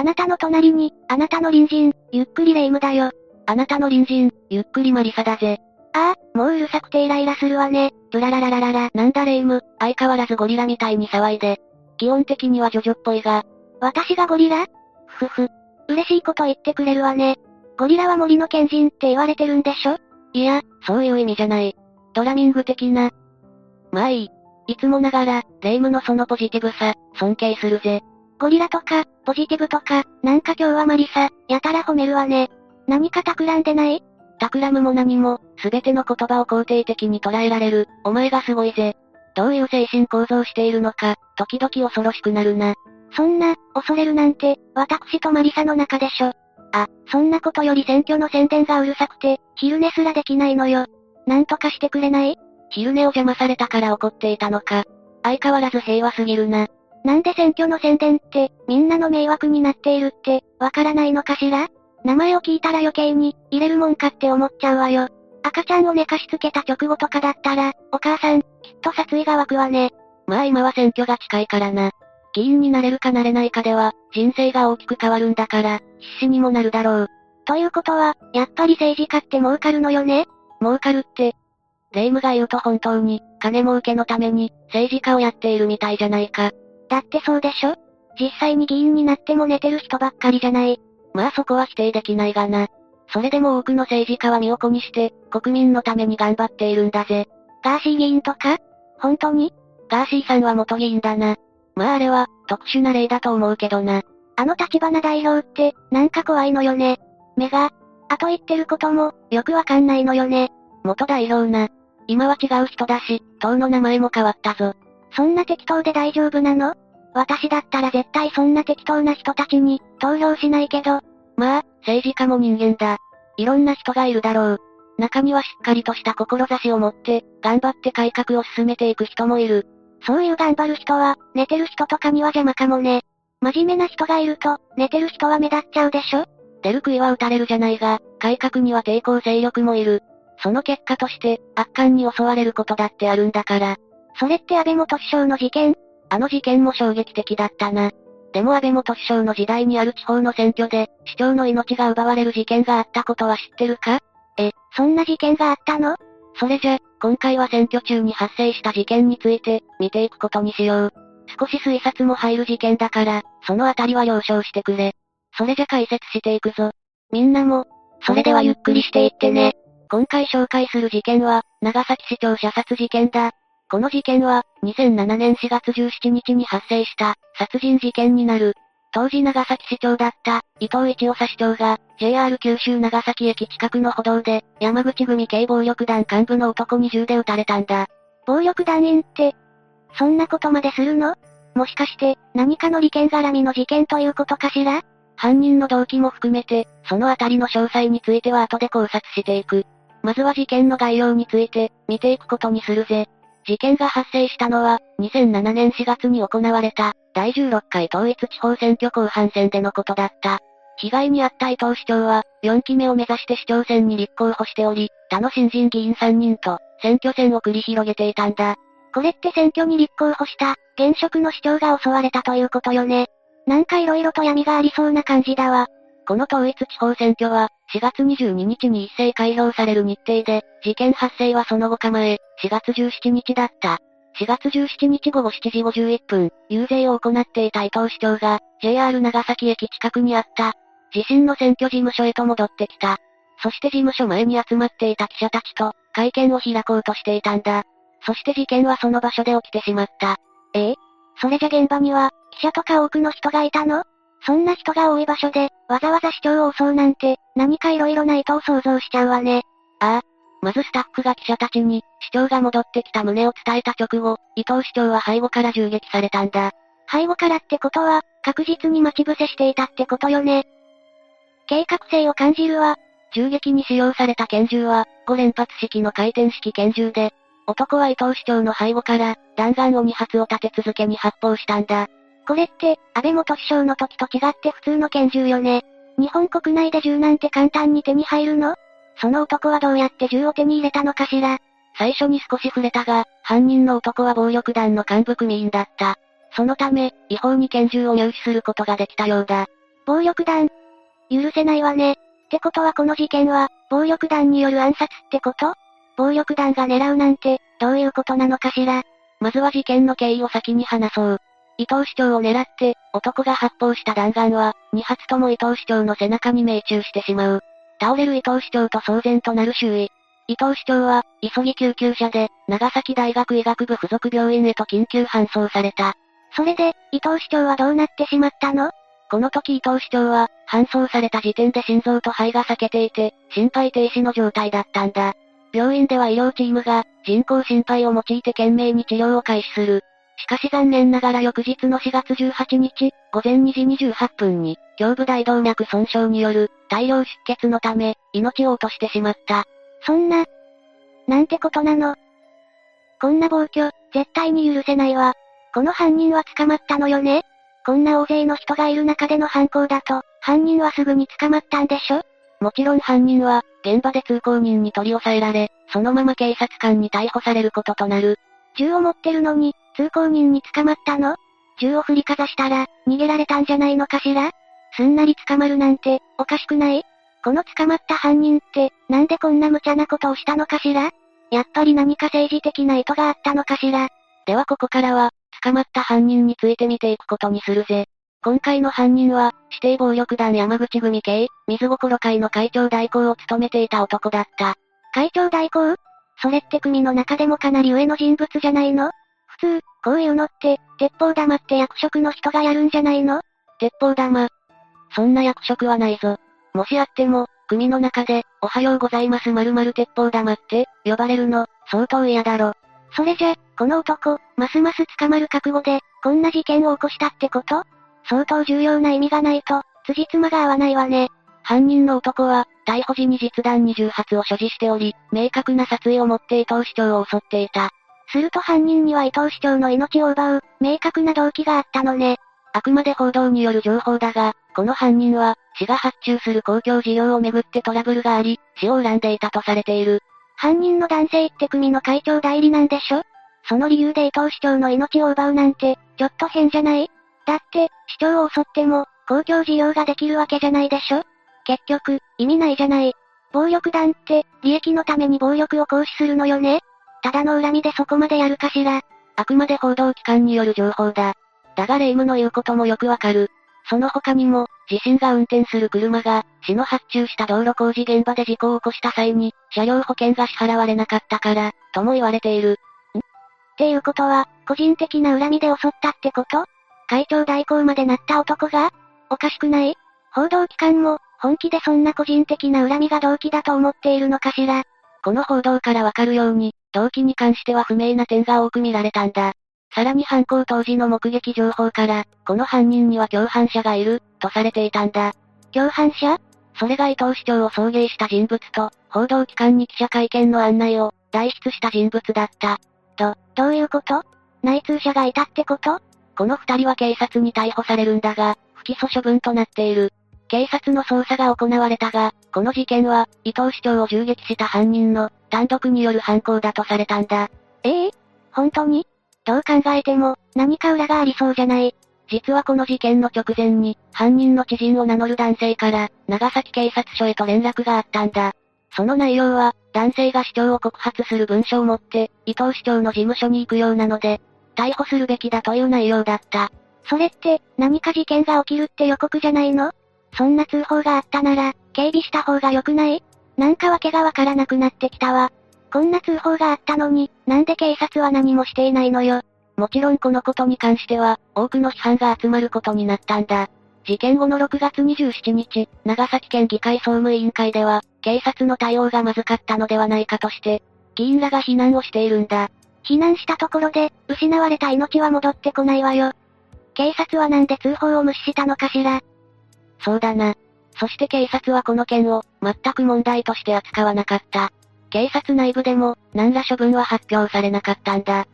あなたの隣に、あなたの隣人、ゆっくりレ夢ムだよ。あなたの隣人、ゆっくりマリサだぜ。ああ、もううるさくてイライラするわね。ブララララララ。なんだレ夢ム、相変わらずゴリラみたいに騒いで。基本的にはジョジョっぽいが。私がゴリラ？ふふ。嬉しいこと言ってくれるわね。ゴリラは森の賢人って言われてるんでしょ？いや、そういう意味じゃない。ドラミング的な。まあいい。いつもながら、レ夢ムのそのポジティブさ、尊敬するぜ。ゴリラとか、ポジティブとか、なんか今日はマリサ、やたら褒めるわね。何か企んでない？企むも何も、すべての言葉を肯定的に捉えられる、お前がすごいぜ。どういう精神構造しているのか、時々恐ろしくなるな。そんな、恐れるなんて、私とマリサの中でしょ。あ、そんなことより選挙の宣伝がうるさくて、昼寝すらできないのよ。なんとかしてくれない？昼寝を邪魔されたから怒っていたのか。相変わらず平和すぎるな。なんで選挙の宣伝って、みんなの迷惑になっているって、わからないのかしら？名前を聞いたら余計に、入れるもんかって思っちゃうわよ。赤ちゃんを寝かしつけた直後とかだったら、お母さん、きっと殺意が湧くわね。まあ今は選挙が近いからな。議員になれるかなれないかでは、人生が大きく変わるんだから、必死にもなるだろう。ということは、やっぱり政治家って儲かるのよね？儲かるって。霊夢が言うと本当に、金儲けのために、政治家をやっているみたいじゃないか。だってそうでしょ？実際に議員になっても寝てる人ばっかりじゃない。まあそこは否定できないがな。それでも多くの政治家は身を粉にして、国民のために頑張っているんだぜ。ガーシー議員とか？本当に？ガーシーさんは元議員だな。まああれは、特殊な例だと思うけどな。あの立花代表って、なんか怖いのよね。目が、あと言ってることも、よくわかんないのよね。元代表な。今は違う人だし、党の名前も変わったぞ。そんな適当で大丈夫なの？私だったら絶対そんな適当な人たちに、投票しないけど。まあ、政治家も人間だ。いろんな人がいるだろう。中にはしっかりとした志を持って、頑張って改革を進めていく人もいる。そういう頑張る人は、寝てる人とかには邪魔かもね。真面目な人がいると、寝てる人は目立っちゃうでしょ？出る杭は打たれるじゃないが、改革には抵抗勢力もいる。その結果として、悪漢に襲われることだってあるんだから。それって安倍元首相の事件？あの事件も衝撃的だったな。でも安倍元首相の時代にある地方の選挙で、市長の命が奪われる事件があったことは知ってるか？え、そんな事件があったの？それじゃ、今回は選挙中に発生した事件について、見ていくことにしよう。少し推察も入る事件だから、そのあたりは了承してくれ。それじゃ解説していくぞ。みんなも、それではゆっくりしていってね。今回紹介する事件は、長崎市長射殺事件だ。この事件は、2007年4月17日に発生した、殺人事件になる。当時長崎市長だった、伊藤一長市長が、JR 九州長崎駅近くの歩道で、山口組系暴力団幹部の男に銃で撃たれたんだ。暴力団員って、そんなことまでするの？もしかして、何かの利権絡みの事件ということかしら？犯人の動機も含めて、そのあたりの詳細については後で考察していく。まずは事件の概要について、見ていくことにするぜ。事件が発生したのは、2007年4月に行われた、第16回統一地方選挙後半戦でのことだった。被害に遭った伊藤市長は、4期目を目指して市長選に立候補しており、他の新人議員3人と、選挙戦を繰り広げていたんだ。これって選挙に立候補した、現職の市長が襲われたということよね。なんか色々と闇がありそうな感じだわ。この統一地方選挙は、4月22日に一斉開票される日程で、事件発生はその後構え、4月17日だった。4月17日午後7時51分、遊説を行っていた伊藤市長が、JR 長崎駅近くにあった、自身の選挙事務所へと戻ってきた。そして事務所前に集まっていた記者たちと、会見を開こうとしていたんだ。そして事件はその場所で起きてしまった。ええ？それじゃ現場には、記者とか多くの人がいたの？そんな人が多い場所で、わざわざ市長を襲うなんて、何か色々な意図を想像しちゃうわね。ああ。まずスタッフが記者たちに、市長が戻ってきた旨を伝えた直後、伊藤市長は背後から銃撃されたんだ。背後からってことは、確実に待ち伏せしていたってことよね。計画性を感じるわ。銃撃に使用された拳銃は、5連発式の回転式拳銃で、男は伊藤市長の背後から、弾丸を2発を立て続けに発砲したんだ。これって、安倍元首相の時と違って普通の拳銃よね。日本国内で銃なんて簡単に手に入るの？その男はどうやって銃を手に入れたのかしら？最初に少し触れたが、犯人の男は暴力団の幹部組員だった。そのため、違法に拳銃を入手することができたようだ。暴力団？許せないわね。ってことはこの事件は、暴力団による暗殺ってこと？暴力団が狙うなんて、どういうことなのかしら？まずは事件の経緯を先に話そう。伊藤市長を狙って、男が発砲した弾丸は、2発とも伊藤市長の背中に命中してしまう。倒れる伊藤市長と騒然となる周囲。伊藤市長は、急ぎ救急車で、長崎大学医学部附属病院へと緊急搬送された。それで、伊藤市長はどうなってしまったの？この時伊藤市長は、搬送された時点で心臓と肺が裂けていて、心肺停止の状態だったんだ。病院では医療チームが、人工心肺を用いて懸命に治療を開始する。しかし残念ながら翌日の4月18日、午前2時28分に、胸部大動脈損傷による、大量出血のため、命を落としてしまった。そんな、なんてことなの？こんな暴挙、絶対に許せないわ。この犯人は捕まったのよね？こんな大勢の人がいる中での犯行だと、犯人はすぐに捕まったんでしょ？もちろん犯人は、現場で通行人に取り押さえられ、そのまま警察官に逮捕されることとなる。銃を持ってるのに、通行人に捕まったの？銃を振りかざしたら、逃げられたんじゃないのかしら？すんなり捕まるなんて、おかしくない？この捕まった犯人って、なんでこんな無茶なことをしたのかしら？やっぱり何か政治的な意図があったのかしら？ではここからは、捕まった犯人について見ていくことにするぜ。今回の犯人は、指定暴力団山口組系、水心会の会長代行を務めていた男だった。会長代行？それって組の中でもかなり上の人物じゃないの？普通、こういうのって、鉄砲玉って役職の人がやるんじゃないの？鉄砲玉そんな役職はないぞ。もしあっても、組の中で、おはようございます〇〇鉄砲玉って、呼ばれるの、相当嫌だろ。それじゃ、この男、ますます捕まる覚悟で、こんな事件を起こしたってこと？相当重要な意味がないと、辻褄が合わないわね。犯人の男は、逮捕時に実弾20発を所持しており、明確な殺意を持って伊藤市長を襲っていた。すると犯人には伊藤市長の命を奪う、明確な動機があったのね。あくまで報道による情報だが、この犯人は、市が発注する公共事業をめぐってトラブルがあり、市を恨んでいたとされている。犯人の男性って組の会長代理なんでしょ？その理由で伊藤市長の命を奪うなんて、ちょっと変じゃない？だって、市長を襲っても、公共事業ができるわけじゃないでしょ？結局、意味ないじゃない。暴力団って、利益のために暴力を行使するのよね？ただの恨みでそこまでやるかしら。あくまで報道機関による情報だ。だが霊夢の言うこともよくわかる。その他にも、自身が運転する車が、市の発注した道路工事現場で事故を起こした際に、車両保険が支払われなかったから、とも言われている。ん？っていうことは、個人的な恨みで襲ったってこと？会長代行までなった男が？おかしくない？報道機関も、本気でそんな個人的な恨みが動機だと思っているのかしら？この報道からわかるように、動機に関しては不明な点が多く見られたんだ。さらに犯行当時の目撃情報から、この犯人には共犯者がいる、とされていたんだ。共犯者？それが伊藤市長を送迎した人物と、報道機関に記者会見の案内を、代筆した人物だった。と、どういうこと？内通者がいたってこと？この二人は警察に逮捕されるんだが、不起訴処分となっている。警察の捜査が行われたが、この事件は、伊藤市長を銃撃した犯人の、単独による犯行だとされたんだ。ええ？ー、本当に？どう考えても、何か裏がありそうじゃない。実はこの事件の直前に、犯人の知人を名乗る男性から、長崎警察署へと連絡があったんだ。その内容は、男性が市長を告発する文書を持って、伊藤市長の事務所に行くようなので、逮捕するべきだという内容だった。それって、何か事件が起きるって予告じゃないの？そんな通報があったなら、警備した方が良くない？なんかわけがわからなくなってきたわ。こんな通報があったのに、なんで警察は何もしていないのよ。もちろんこのことに関しては、多くの批判が集まることになったんだ。事件後の6月27日、長崎県議会総務委員会では、警察の対応がまずかったのではないかとして、議員らが非難をしているんだ。避難したところで、失われた命は戻ってこないわよ。警察はなんで通報を無視したのかしらそうだな。そして警察はこの件を、全く問題として扱わなかった。警察内部でも、何ら処分は発表されなかったんだ。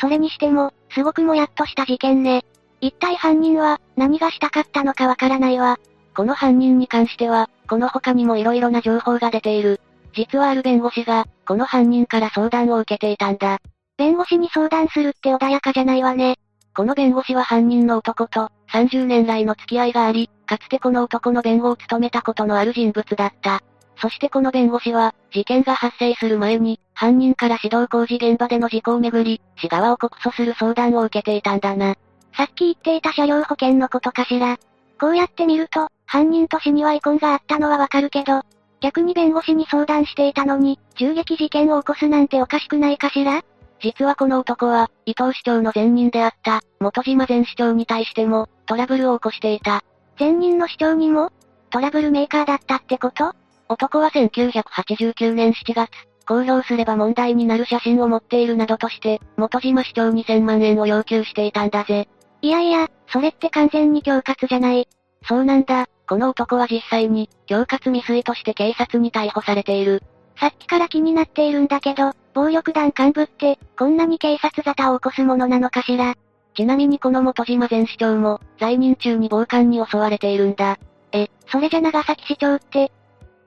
それにしても、すごくもやっとした事件ね。一体犯人は、何がしたかったのかわからないわ。この犯人に関しては、この他にも色々な情報が出ている。実はある弁護士が、この犯人から相談を受けていたんだ。弁護士に相談するって穏やかじゃないわね。この弁護士は犯人の男と、30年来の付き合いがあり、かつてこの男の弁護を務めたことのある人物だった。そしてこの弁護士は、事件が発生する前に、犯人から指導工事現場での事故をめぐり、市側を告訴する相談を受けていたんだな。さっき言っていた車両保険のことかしら。こうやって見ると、犯人と死には遺恨があったのはわかるけど、逆に弁護士に相談していたのに、銃撃事件を起こすなんておかしくないかしら？実はこの男は、伊藤市長の前任であった、元島前市長に対しても、トラブルを起こしていた。前任の市長にもトラブルメーカーだったってこと？男は1989年7月、公表すれば問題になる写真を持っているなどとして、元島市長2000万円を要求していたんだぜ。いやいや、それって完全に恐喝じゃない。そうなんだ、この男は実際に、恐喝未遂として警察に逮捕されている。さっきから気になっているんだけど、暴力団幹部って、こんなに警察沙汰を起こすものなのかしら？ちなみにこの元島前市長も、在任中に暴漢に襲われているんだ。え、それじゃ長崎市長って、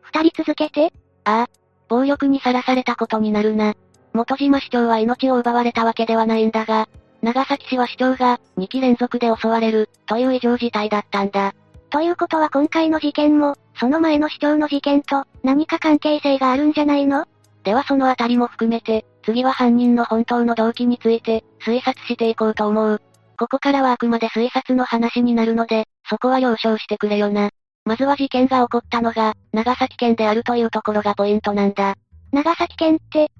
二人続けて？ああ、暴力にさらされたことになるな。元島市長は命を奪われたわけではないんだが、長崎市は市長が、2期連続で襲われる、という異常事態だったんだ。ということは今回の事件も、その前の市長の事件と、何か関係性があるんじゃないの？ではそのあたりも含めて、次は犯人の本当の動機について、推察していこうと思う。ここからはあくまで推察の話になるので、そこは了承してくれよな。まずは事件が起こったのが、長崎県であるというところがポイントなんだ。長崎県って、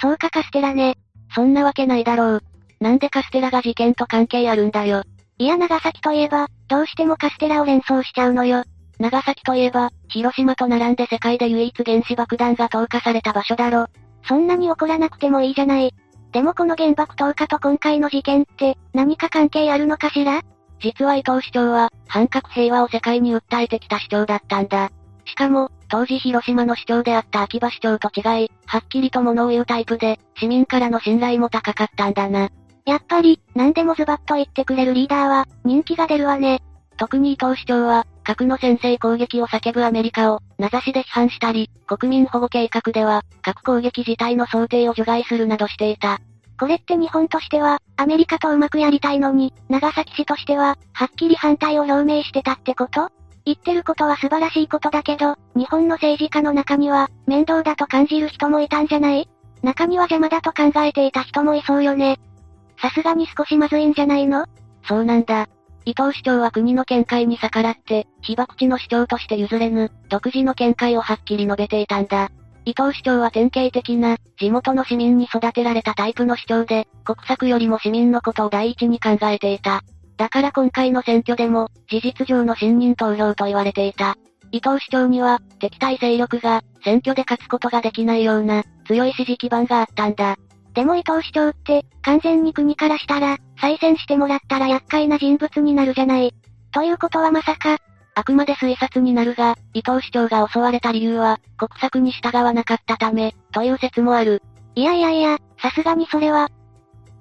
そうかカステラね。そんなわけないだろう。なんでカステラが事件と関係あるんだよ。いや長崎といえば、どうしてもカステラを連想しちゃうのよ。長崎といえば、広島と並んで世界で唯一原子爆弾が投下された場所だろ。そんなに怒らなくてもいいじゃない。でもこの原爆投下と今回の事件って、何か関係あるのかしら？実は伊藤市長は、反核平和を世界に訴えてきた市長だったんだ。しかも、当時広島の市長であった秋葉市長と違い、はっきりと物を言うタイプで、市民からの信頼も高かったんだな。やっぱり、何でもズバッと言ってくれるリーダーは、人気が出るわね。特に伊藤市長は、核の先制攻撃を叫ぶアメリカを、名指しで批判したり、国民保護計画では、核攻撃自体の想定を除外するなどしていた。これって日本としては、アメリカとうまくやりたいのに、長崎市としては、はっきり反対を表明してたってこと？言ってることは素晴らしいことだけど、日本の政治家の中には、面倒だと感じる人もいたんじゃない？中には邪魔だと考えていた人もいそうよね。さすがに少しまずいんじゃないの？そうなんだ。伊藤市長は国の見解に逆らって、被爆地の市長として譲れぬ、独自の見解をはっきり述べていたんだ。伊藤市長は典型的な、地元の市民に育てられたタイプの市長で、国策よりも市民のことを第一に考えていた。だから今回の選挙でも、事実上の信任投票と言われていた。伊藤市長には、敵対勢力が、選挙で勝つことができないような、強い支持基盤があったんだ。でも伊藤市長って、完全に国からしたら、再選してもらったら厄介な人物になるじゃない。ということはまさか、あくまで推察になるが、伊藤市長が襲われた理由は、国策に従わなかったため、という説もある。いやいやいや、さすがにそれは。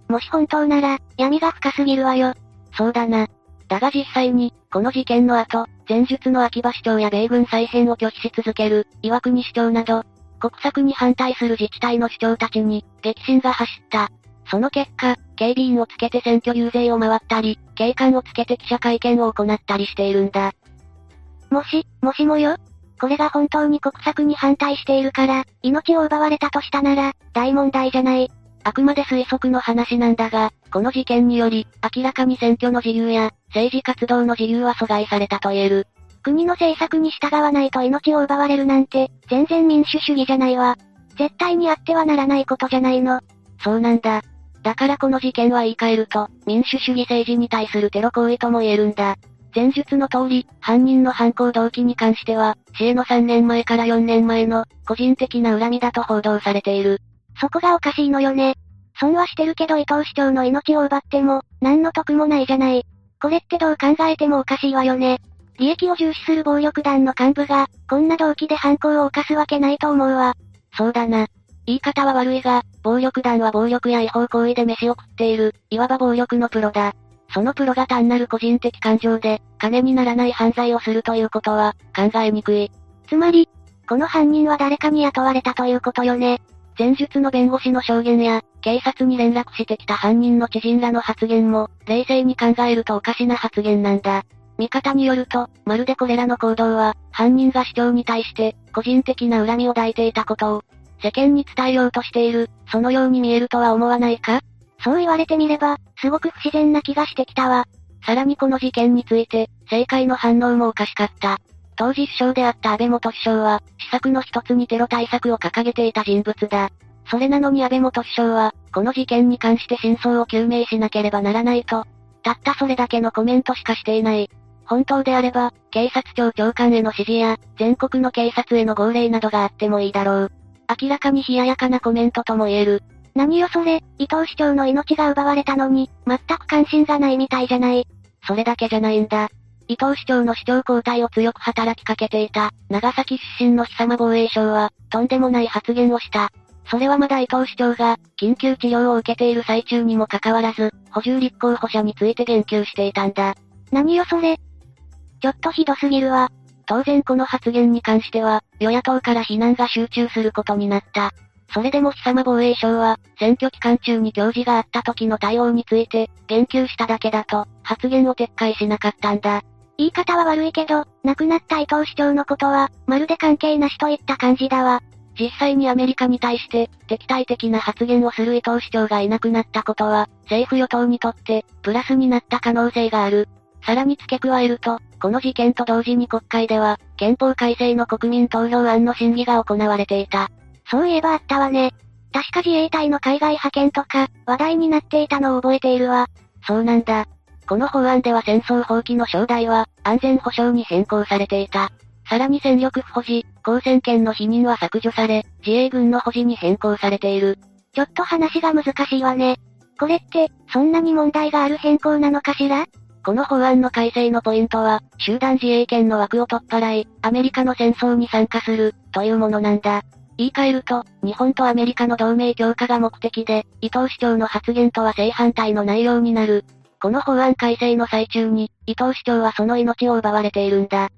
もし本当なら、闇が深すぎるわよ。そうだな。だが実際に、この事件の後、前述の秋葉市長や米軍再編を拒否し続ける、岩国市長など、国策に反対する自治体の市長たちに、激震が走った。その結果、警備員をつけて選挙遊説を回ったり、警官をつけて記者会見を行ったりしているんだ。もし、もしもよこれが本当に国策に反対しているから、命を奪われたとしたなら、大問題じゃない。あくまで推測の話なんだが、この事件により、明らかに選挙の自由や、政治活動の自由は阻害されたと言える。国の政策に従わないと命を奪われるなんて、全然民主主義じゃないわ。絶対にあってはならないことじゃないの。そうなんだ。だからこの事件は言い換えると、民主主義政治に対するテロ行為とも言えるんだ。前述の通り、犯人の犯行動機に関しては、死への3年前から4年前の、個人的な恨みだと報道されている。そこがおかしいのよね。損はしてるけど伊藤市長の命を奪っても、何の得もないじゃない。これってどう考えてもおかしいわよね。利益を重視する暴力団の幹部が、こんな動機で犯行を犯すわけないと思うわ。そうだな。言い方は悪いが、暴力団は暴力や違法行為で飯を食っている、いわば暴力のプロだ。そのプロが単なる個人的感情で、金にならない犯罪をするということは、考えにくい。つまり、この犯人は誰かに雇われたということよね。前述の弁護士の証言や、警察に連絡してきた犯人の知人らの発言も、冷静に考えるとおかしな発言なんだ。見方によると、まるでこれらの行動は、犯人が市長に対して、個人的な恨みを抱いていたことを、世間に伝えようとしている、そのように見えるとは思わないか？そう言われてみれば、すごく不自然な気がしてきたわ。さらにこの事件について、政界の反応もおかしかった。当時首相であった安倍元首相は、施策の一つにテロ対策を掲げていた人物だ。それなのに安倍元首相は、この事件に関して真相を究明しなければならないと、たったそれだけのコメントしかしていない。本当であれば、警察庁長官への指示や、全国の警察への号令などがあってもいいだろう。明らかに冷ややかなコメントとも言える。何よそれ、伊藤市長の命が奪われたのに、全く関心がないみたいじゃない。それだけじゃないんだ。伊藤市長の市長交代を強く働きかけていた、長崎出身の久間防衛省は、とんでもない発言をした。それはまだ伊藤市長が、緊急治療を受けている最中にもかかわらず、補充立候補者について言及していたんだ。何よそれ。ちょっとひどすぎるわ。当然この発言に関しては、与野党から非難が集中することになった。それでも久間防衛省は、選挙期間中に教示があった時の対応について、言及しただけだと、発言を撤回しなかったんだ。言い方は悪いけど、亡くなった伊藤市長のことは、まるで関係なしといった感じだわ。実際にアメリカに対して、敵対的な発言をする伊藤市長がいなくなったことは、政府与党にとって、プラスになった可能性がある。さらに付け加えると、この事件と同時に国会では、憲法改正の国民投票案の審議が行われていた。そういえばあったわね。確か自衛隊の海外派遣とか、話題になっていたのを覚えているわ。そうなんだ。この法案では戦争放棄の正代は、安全保障に変更されていた。さらに戦力不保持、交戦権の否認は削除され、自衛軍の保持に変更されている。ちょっと話が難しいわね。これって、そんなに問題がある変更なのかしら？この法案の改正のポイントは、集団自衛権の枠を取っ払い、アメリカの戦争に参加する、というものなんだ。言い換えると、日本とアメリカの同盟強化が目的で、伊藤市長の発言とは正反対の内容になる。この法案改正の最中に、伊藤市長はその命を奪われているんだ。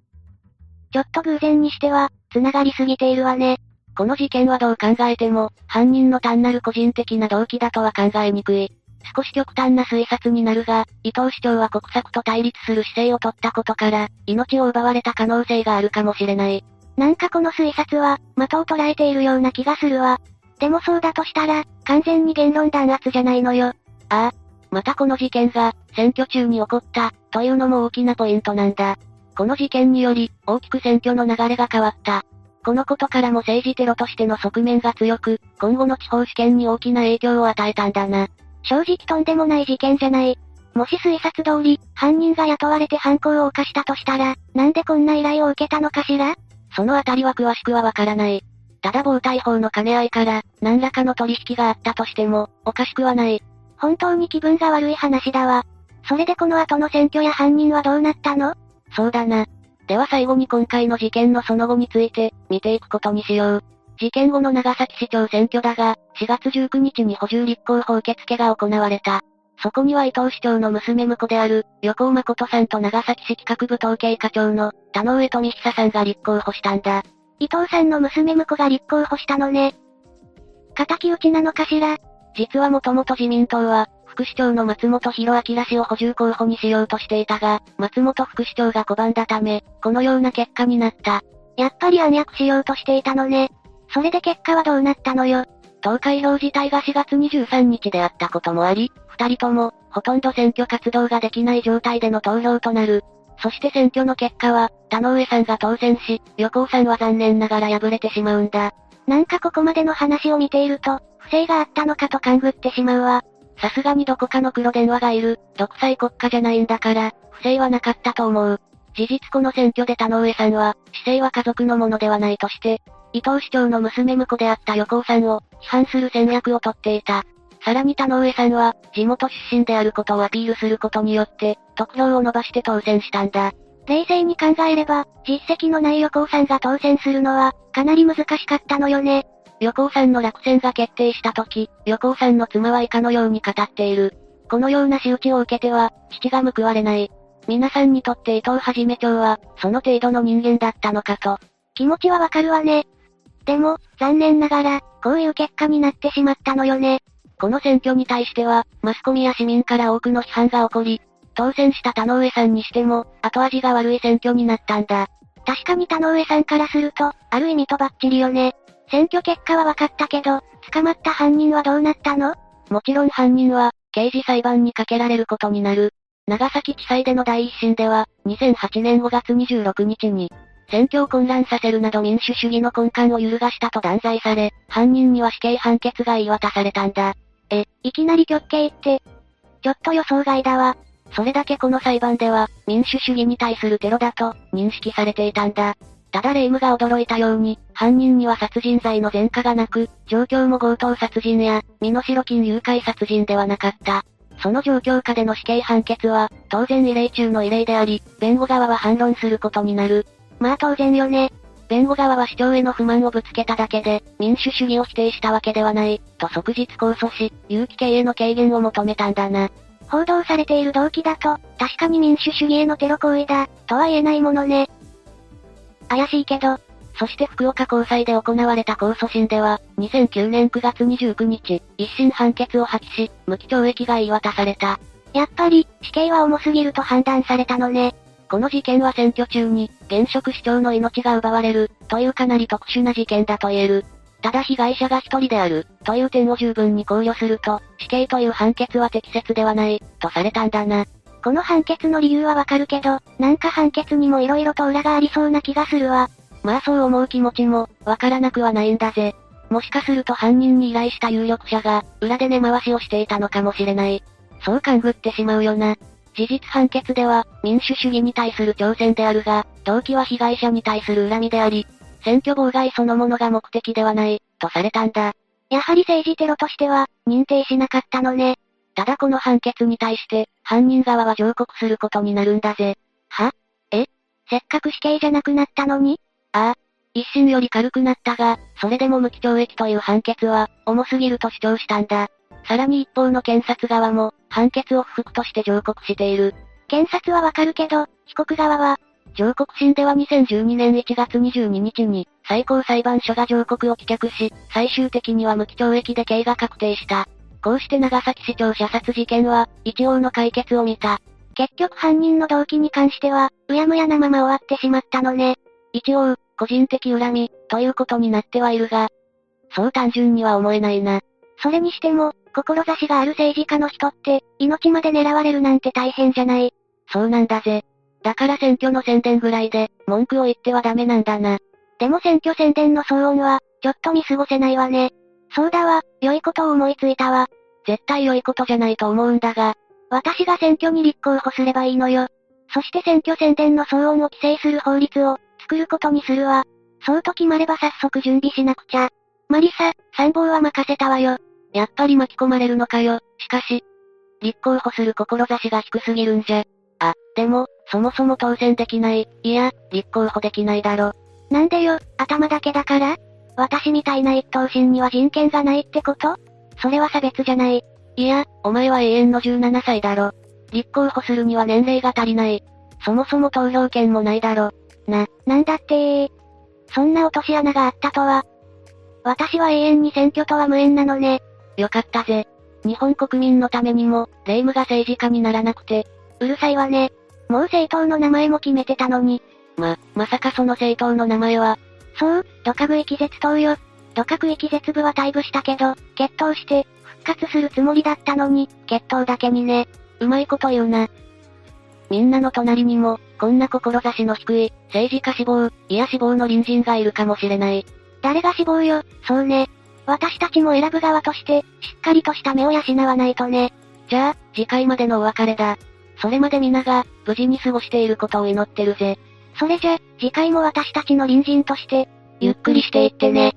ちょっと偶然にしては、繋がりすぎているわね。この事件はどう考えても、犯人の単なる個人的な動機だとは考えにくい。少し極端な推察になるが、伊藤市長は国策と対立する姿勢を取ったことから、命を奪われた可能性があるかもしれない。なんかこの推察は、的を捉えているような気がするわ。でもそうだとしたら、完全に言論弾圧じゃないのよ。ああ。またこの事件が、選挙中に起こった、というのも大きなポイントなんだ。この事件により、大きく選挙の流れが変わった。このことからも政治テロとしての側面が強く、今後の地方試験に大きな影響を与えたんだな。正直とんでもない事件じゃない。もし推察通り、犯人が雇われて犯行を犯したとしたら、なんでこんな依頼を受けたのかしら？そのあたりは詳しくはわからない。ただ防体法の兼ね合いから、何らかの取引があったとしても、おかしくはない。本当に気分が悪い話だわ。それでこの後の選挙や犯人はどうなったの？そうだな。では最後に今回の事件のその後について、見ていくことにしよう。事件後の長崎市長選挙だが、4月19日に補充立候補受付が行われた。そこには伊藤市長の娘婿である、横尾誠さんと長崎市企画部統計課長の、田上富久さんが立候補したんだ。伊藤さんの娘婿が立候補したのね。仇討ちなのかしら？実はもともと自民党は、副市長の松本博明氏を補充候補にしようとしていたが、松本副市長が拒んだため、このような結果になった。やっぱり暗躍しようとしていたのね。それで結果はどうなったのよ？投開票自体が4月23日であったこともあり、二人とも、ほとんど選挙活動ができない状態での投票となる。そして選挙の結果は、田上さんが当選し、横尾さんは残念ながら敗れてしまうんだ。なんかここまでの話を見ていると、不正があったのかと勘ぐってしまうわ。さすがにどこかの黒電話がいる、独裁国家じゃないんだから、不正はなかったと思う。事実この選挙で田上さんは、市政は家族のものではないとして、伊藤市長の娘婿であった横尾さんを、批判する戦略をとっていた。さらに田上さんは、地元出身であることをアピールすることによって、得票を伸ばして当選したんだ。冷静に考えれば、実績のない横尾さんが当選するのは、かなり難しかったのよね。横尾さんの落選が決定した時、横尾さんの妻は以下のように語っている。このような仕打ちを受けては、父が報われない。皆さんにとって伊藤はじめ長は、その程度の人間だったのかと。気持ちはわかるわね。でも、残念ながら、こういう結果になってしまったのよね。この選挙に対しては、マスコミや市民から多くの批判が起こり、当選した田上さんにしても、後味が悪い選挙になったんだ。確かに田上さんからすると、ある意味とばっちりよね。選挙結果は分かったけど、捕まった犯人はどうなったの？もちろん犯人は、刑事裁判にかけられることになる。長崎地裁での第一審では、2008年5月26日に、選挙を混乱させるなど民主主義の根幹を揺るがしたと断罪され、犯人には死刑判決が言い渡されたんだ。え、いきなり極刑って、ちょっと予想外だわ。それだけこの裁判では、民主主義に対するテロだと、認識されていたんだ。ただ霊夢が驚いたように、犯人には殺人罪の前科がなく、状況も強盗殺人や、身代金誘拐殺人ではなかった。その状況下での死刑判決は、当然異例中の異例であり、弁護側は反論することになる。まあ当然よね。弁護側は主張への不満をぶつけただけで、民主主義を否定したわけではない、と即日控訴し、有期刑への軽減を求めたんだな。報道されている動機だと、確かに民主主義へのテロ行為だ、とは言えないものね。怪しいけど、そして福岡高裁で行われた控訴審では、2009年9月29日、一審判決を破棄し、無期懲役が言い渡された。やっぱり、死刑は重すぎると判断されたのね。この事件は選挙中に、現職市長の命が奪われる、というかなり特殊な事件だと言える。ただ被害者が一人である、という点を十分に考慮すると、死刑という判決は適切ではない、とされたんだな。この判決の理由はわかるけど、なんか判決にも色々と裏がありそうな気がするわ。まあそう思う気持ちも、わからなくはないんだぜ。もしかすると犯人に依頼した有力者が、裏で根回しをしていたのかもしれない。そう勘ぐってしまうよな。事実判決では、民主主義に対する挑戦であるが、動機は被害者に対する恨みであり、選挙妨害そのものが目的ではない、とされたんだ。やはり政治テロとしては、認定しなかったのね。ただこの判決に対して、犯人側は上告することになるんだぜ。は？え？せっかく死刑じゃなくなったのに？ああ。一審より軽くなったが、それでも無期懲役という判決は、重すぎると主張したんだ。さらに一方の検察側も、判決を不服として上告している。検察はわかるけど、被告側は、上告審では2012年1月22日に、最高裁判所が上告を棄却し、最終的には無期懲役で刑が確定した。こうして長崎市長射殺事件は、一応の解決を見た。結局犯人の動機に関しては、うやむやなまま終わってしまったのね。一応、個人的恨み、ということになってはいるが、そう単純には思えないな。それにしても、志がある政治家の人って、命まで狙われるなんて大変じゃない。そうなんだぜ。だから選挙の宣伝ぐらいで、文句を言ってはダメなんだな。でも選挙宣伝の騒音は、ちょっと見過ごせないわね。そうだわ、良いことを思いついたわ。絶対良いことじゃないと思うんだが。私が選挙に立候補すればいいのよ。そして選挙宣伝の騒音を規制する法律を、作ることにするわ。そうと決まれば早速準備しなくちゃ。マリサ、参謀は任せたわよ。やっぱり巻き込まれるのかよ。しかし、立候補する志が低すぎるんじゃ。あ、でも、そもそも当選できない。いや、立候補できないだろ。なんでよ、頭だけだから？私みたいな一等身には人権がないってこと？それは差別じゃない。いや、お前は永遠の17歳だろ。立候補するには年齢が足りない。そもそも投票権もないだろ。な、なんだってそんな落とし穴があったとは。私は永遠に選挙とは無縁なのね。よかったぜ。日本国民のためにも、霊夢が政治家にならなくて。うるさいわね。もう政党の名前も決めてたのに。ま、まさかその政党の名前は。そう、土下区域絶党よ。土下区域絶部は退部したけど、決闘して、復活するつもりだったのに、決闘だけにね。うまいこと言うな。みんなの隣にも、こんな志の低い、政治家志望、いや志望の隣人がいるかもしれない。誰が志望よ、そうね。私たちも選ぶ側として、しっかりとした目を養わないとね。じゃあ、次回までのお別れだ。それまで皆が、無事に過ごしていることを祈ってるぜ。それじゃ、次回も私たちの隣人として、ゆっくりしていってね。